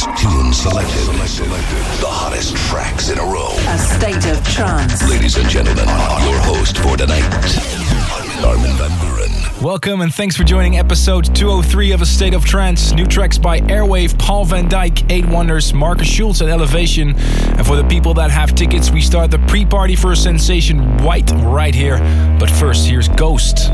hottest tunes selected. The hottest tracks in a row. A state of trance. Ladies and gentlemen, your host for tonight, Armin van Buuren. Welcome and thanks for joining episode 203 of A State of Trance. New tracks by Airwave, Paul van Dyk, Eight Wonders, Markus Schulz at Elevation. And for the people that have tickets, we start the pre-party for Sensation White right here. But first, here's Ghost.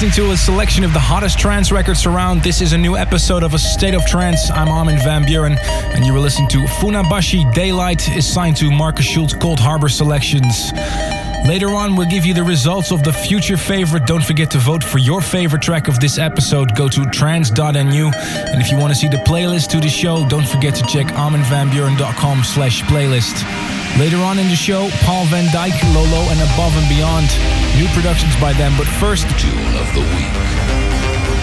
Listening to a selection of the hottest trance records around. This is a new episode of A State of Trance. I'm Armin van Buuren, and you were listening to Funabashi Daylight is signed to Markus Schulz Coldharbour Selections. Later on, we'll give you the results of the future favorite. Don't forget to vote for your favorite track of this episode. Go to trance.nu. And if you want to see the playlist to the show, don't forget to check arminvanbuuren.com slash playlist. Later on in the show, Paul van Dyk, Lolo, and Above and Beyond. New productions by them, but first... Tune of the Week.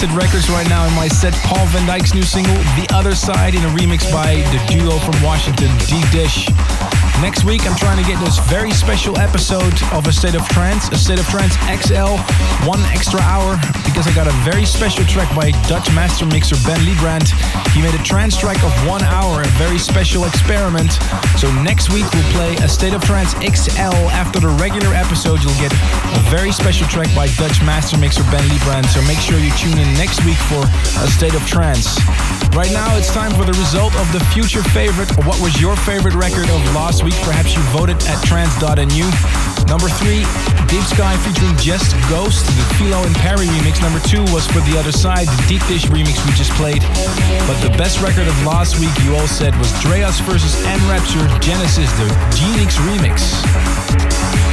Requested records right now in my set. Paul Van Dyk's new single, The Other Side, in a remix by the duo from Washington, Deep Dish. Next week, I'm trying to get this very special episode of A State of Trance, A State of Trance XL, one extra hour, because I got a very special track by Dutch master mixer Ben Liebrand. He made a trance track of one hour, a very special experiment. So next week, we'll play A State of Trance XL. After the regular episode, you'll get a very special track by Dutch master mixer Ben Liebrand. So make sure you tune in next week for A State of Trance. Right now, it's time for the result of the future favorite. What was your favorite record of last week? Perhaps you voted at trance.nu. Number three, Deepsky featuring Jes Ghost, the Filo and Peri remix. Number two was for the other side, the Deep Dish remix we just played. But the best record of last week, you all said, was Dreas versus Enrapture Genesis, the Genix remix.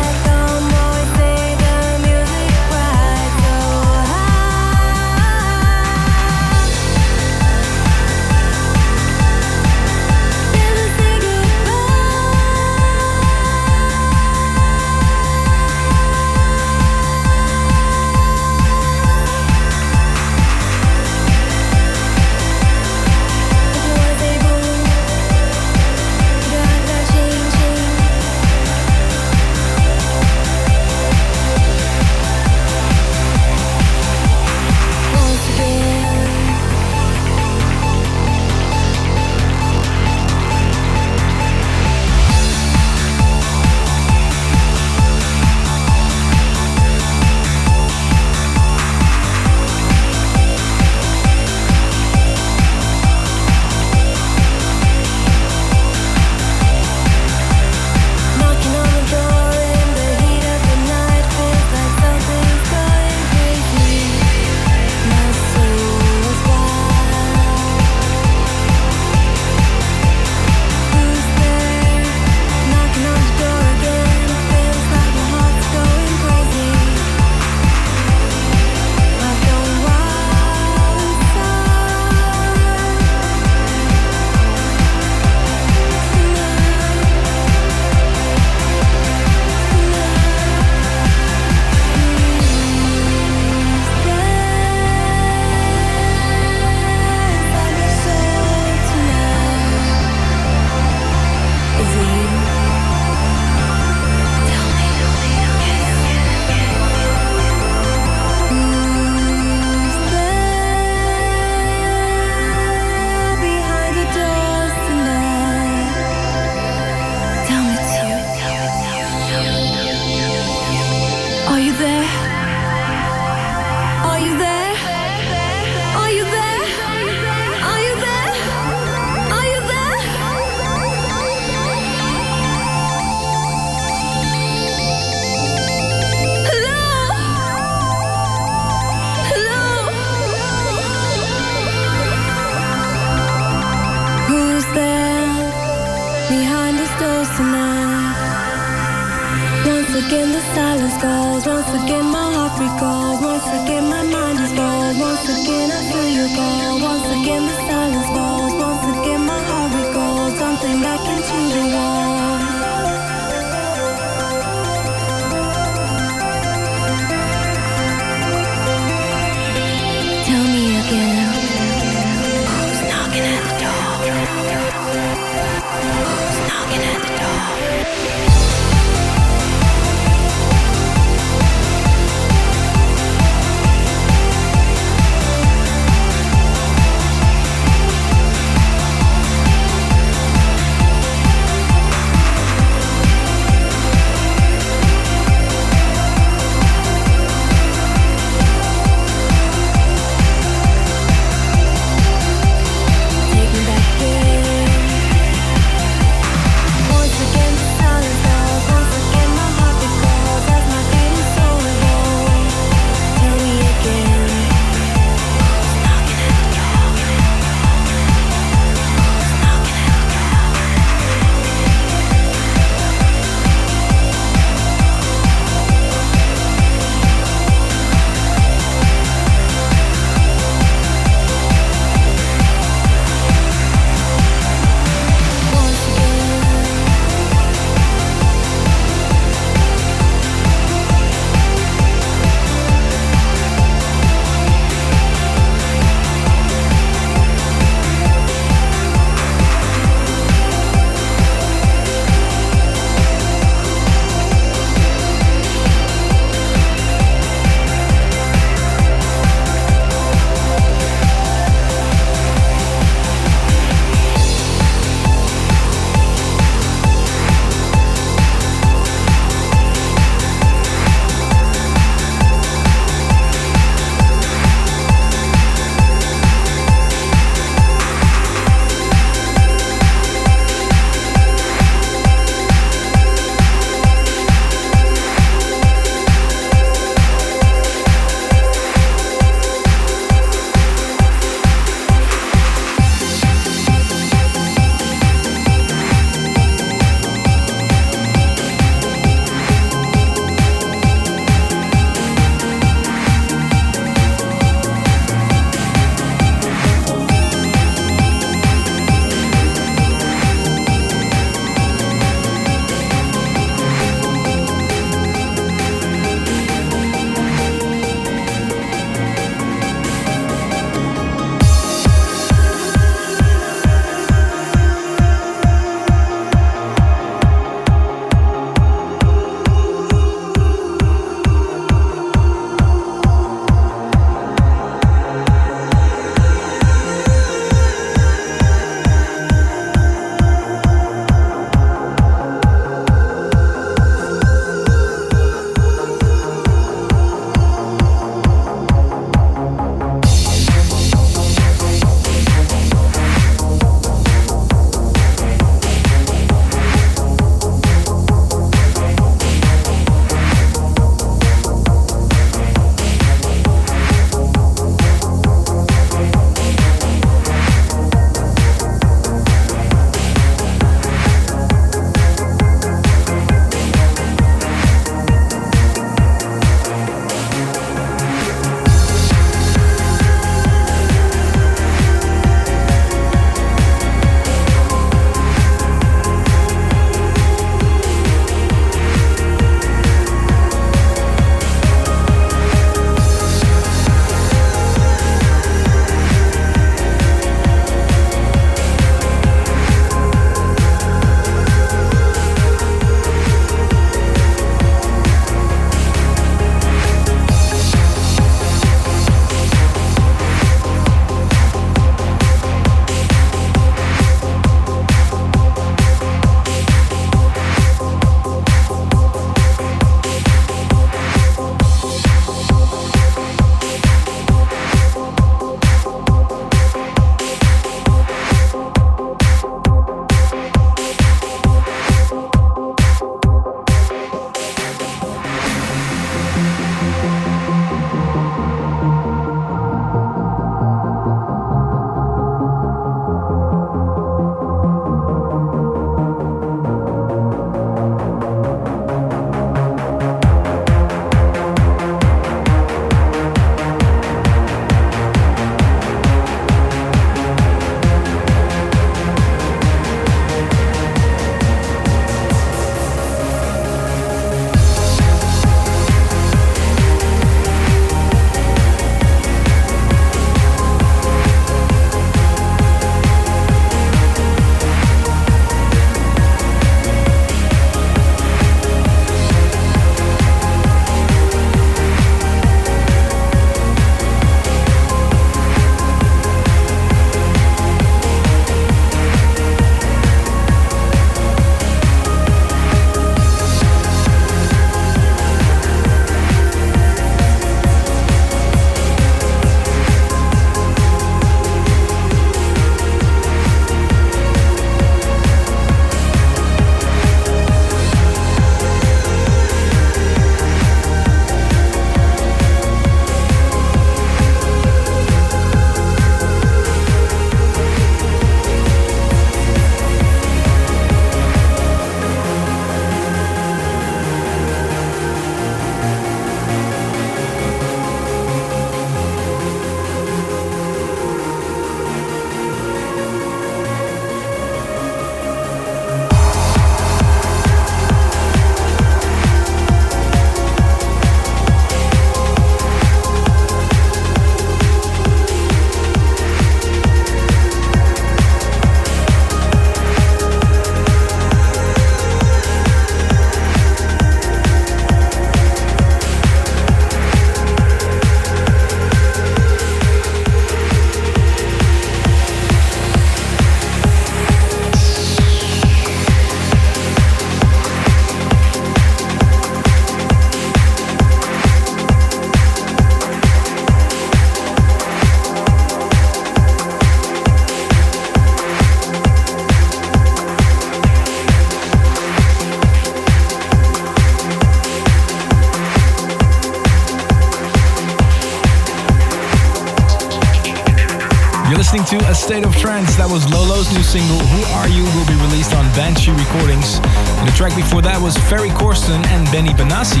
New single, Who Are You, will be released on Banshee Recordings. And the track before that was Ferry Corsten and Benny Benassi,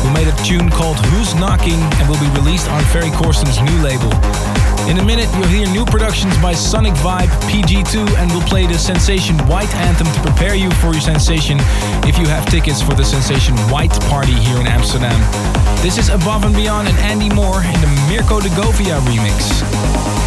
who made a tune called Who's Knocking and will be released on Ferry Corsten's new label. In a minute, you'll hear new productions by Sonic Vibe, PG2, and we'll play the Sensation White anthem to prepare you for your Sensation if you have tickets for the Sensation White party here in Amsterdam. This is Above and Beyond and Andy Moore in the Mirco de Govia remix.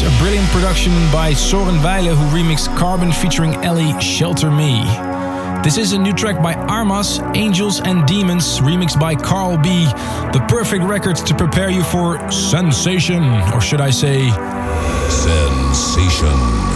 A brilliant production by Soren Weile who remixed Carbon featuring Ellie Shelter Me. This is a new track by Armas, Angels and Demons, remixed by Carl B. The perfect record to prepare you for sensation, or should I say, sensation.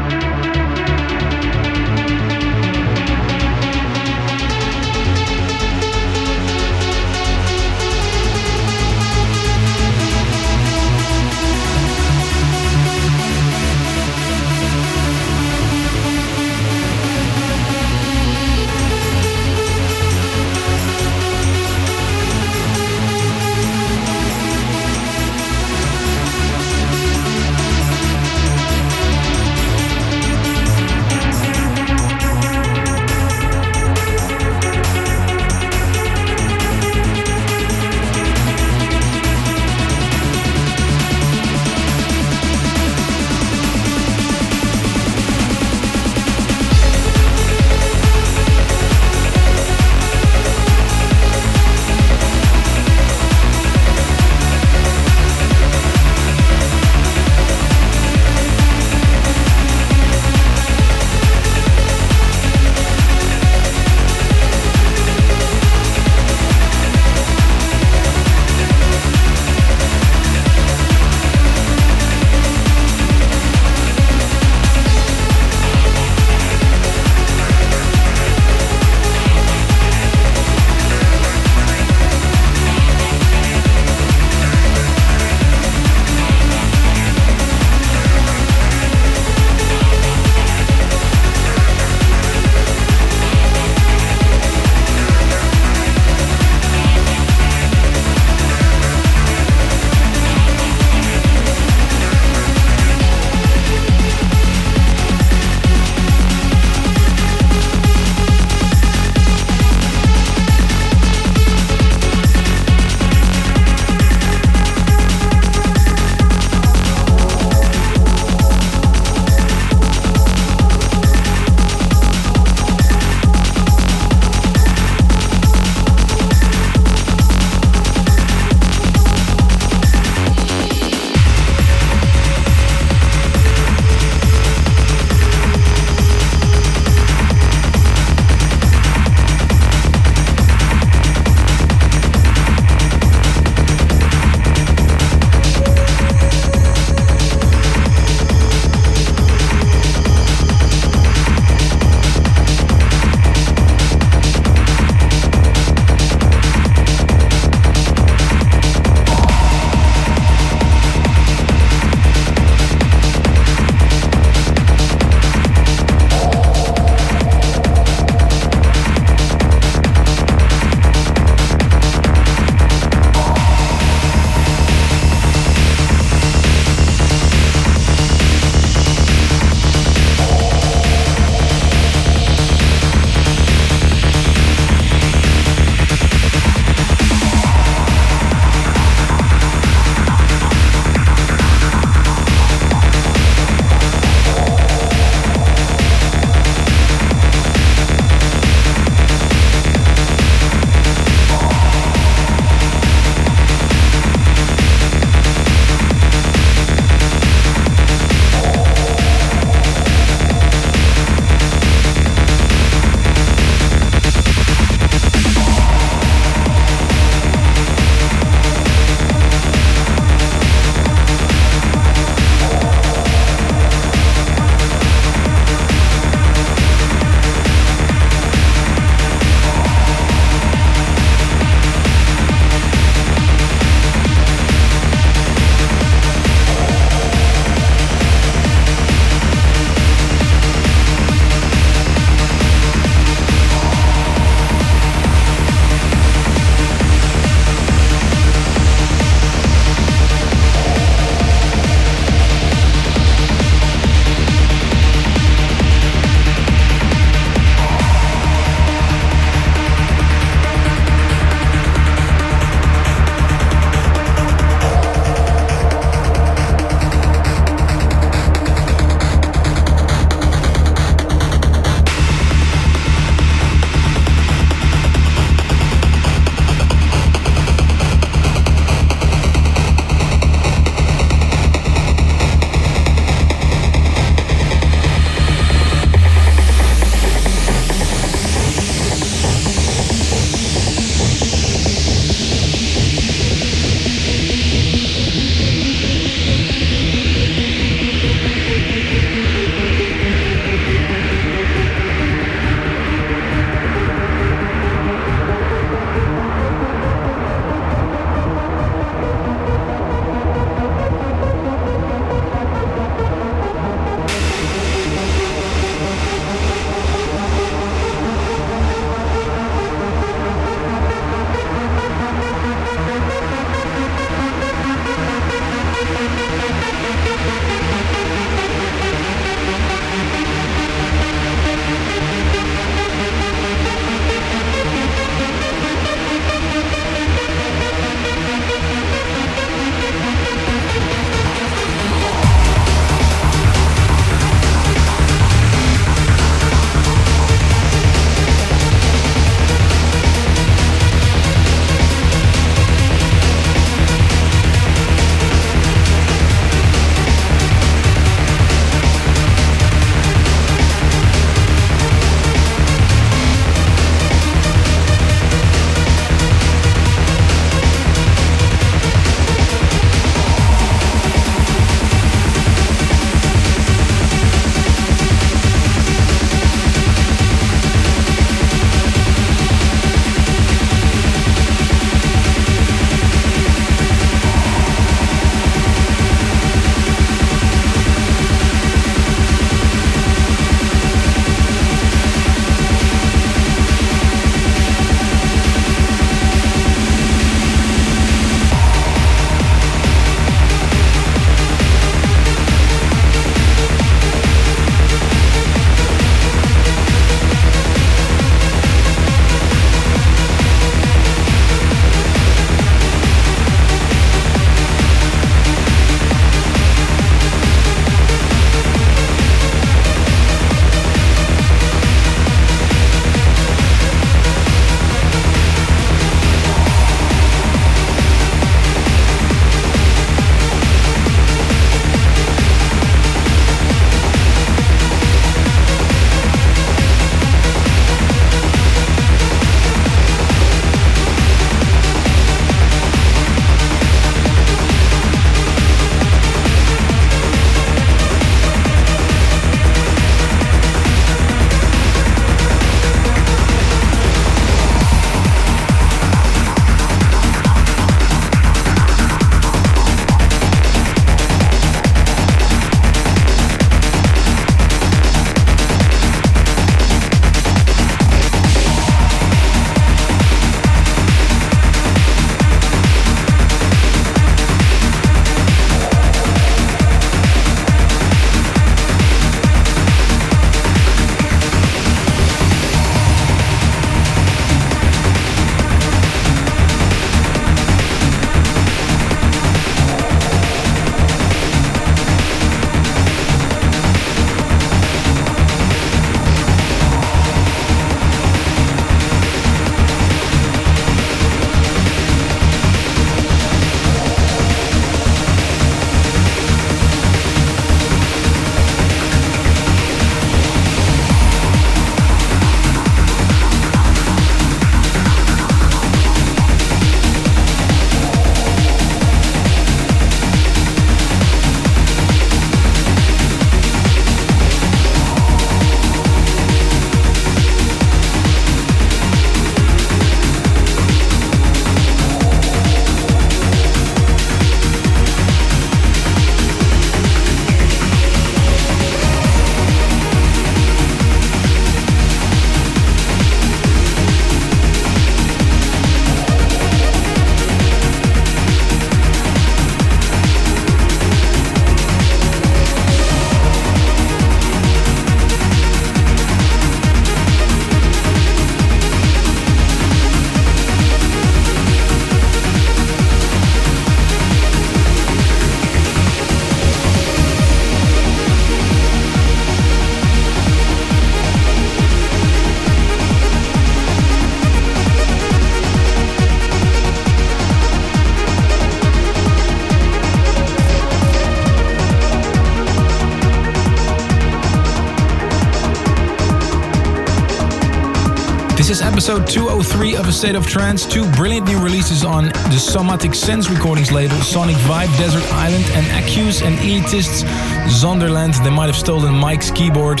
Of State of Trance. Two brilliant new releases on the Somatic Sense recordings label Sonic Vibe Desert Island and Accuse and Elitists Zonderland. They might have stolen Mike's keyboard.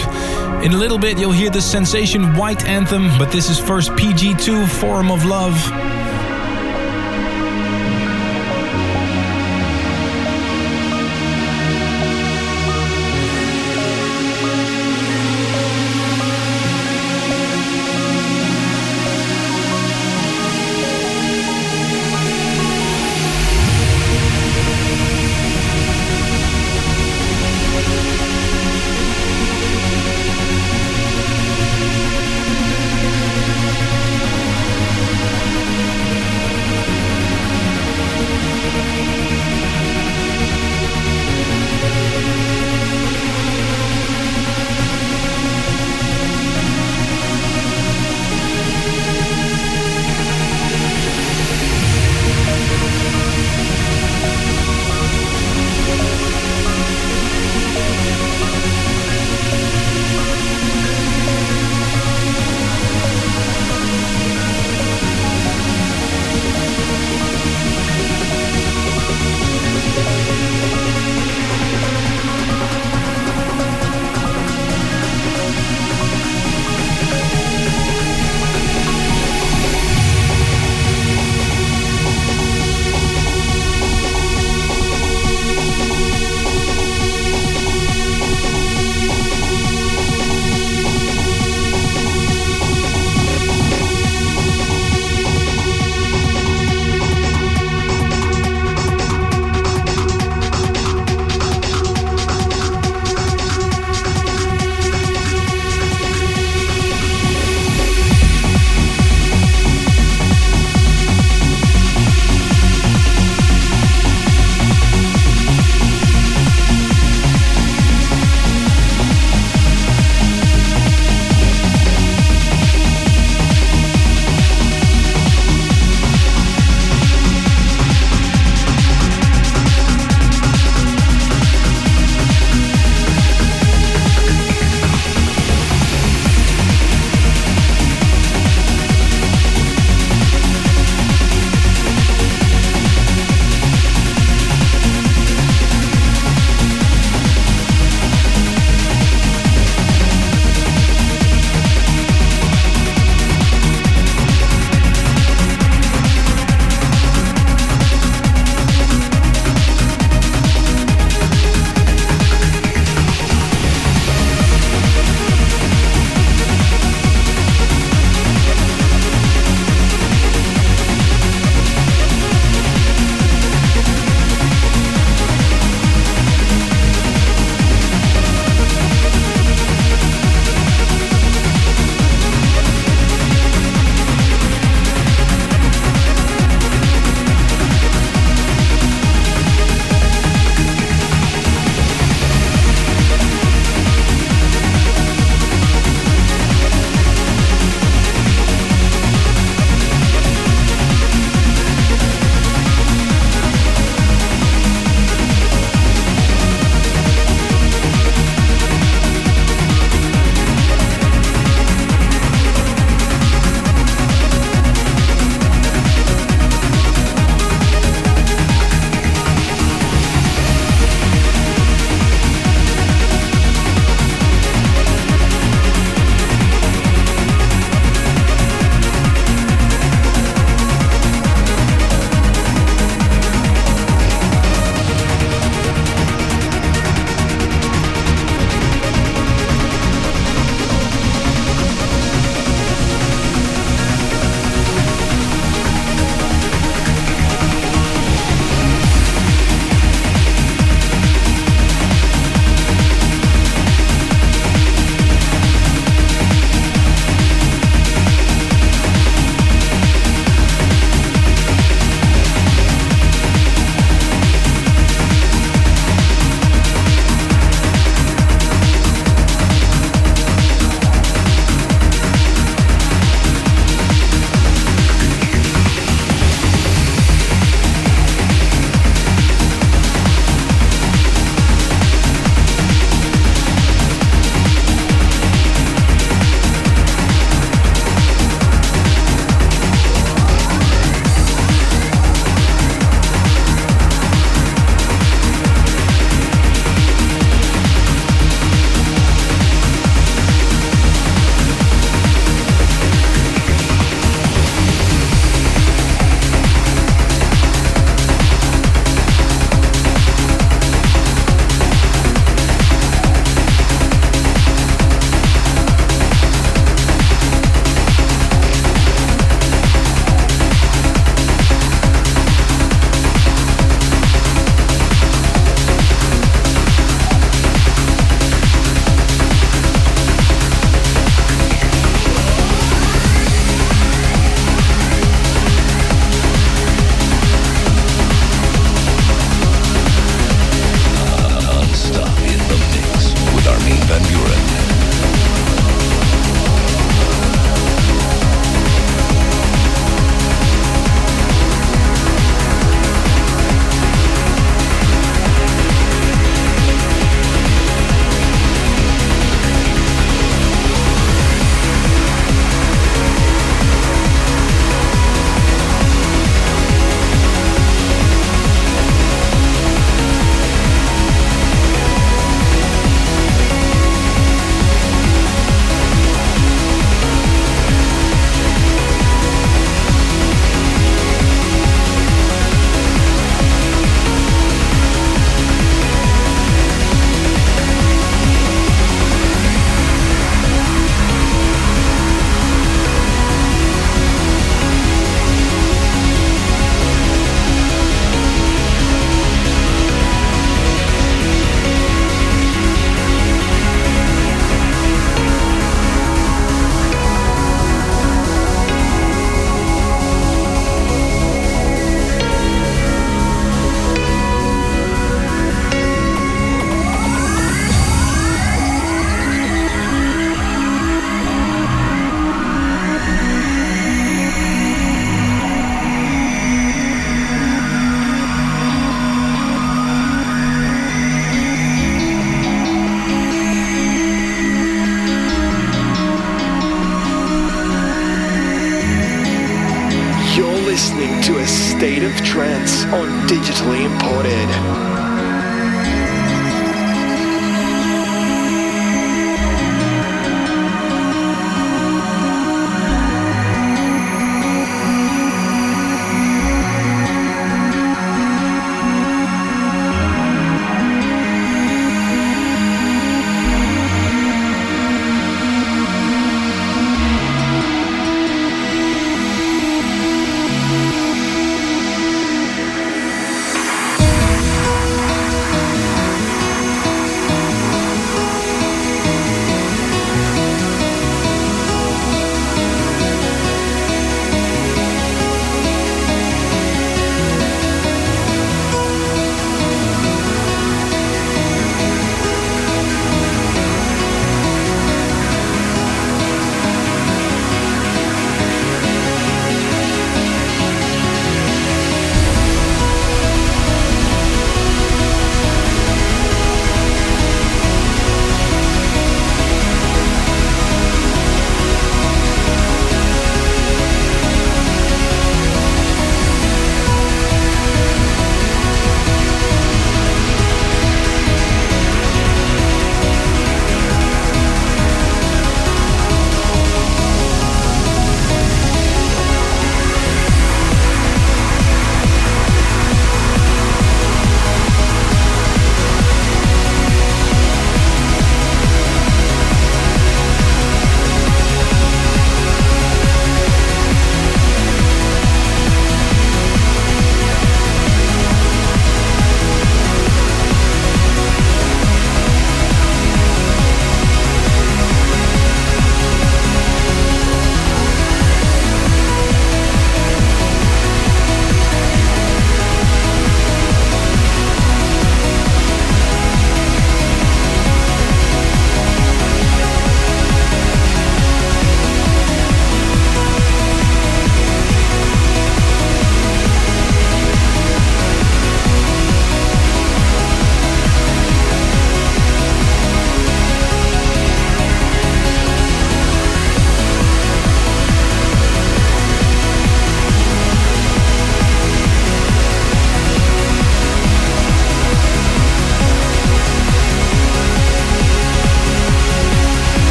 In a little bit, you'll hear the sensation White Anthem, but this is first PG2 Forum of Love.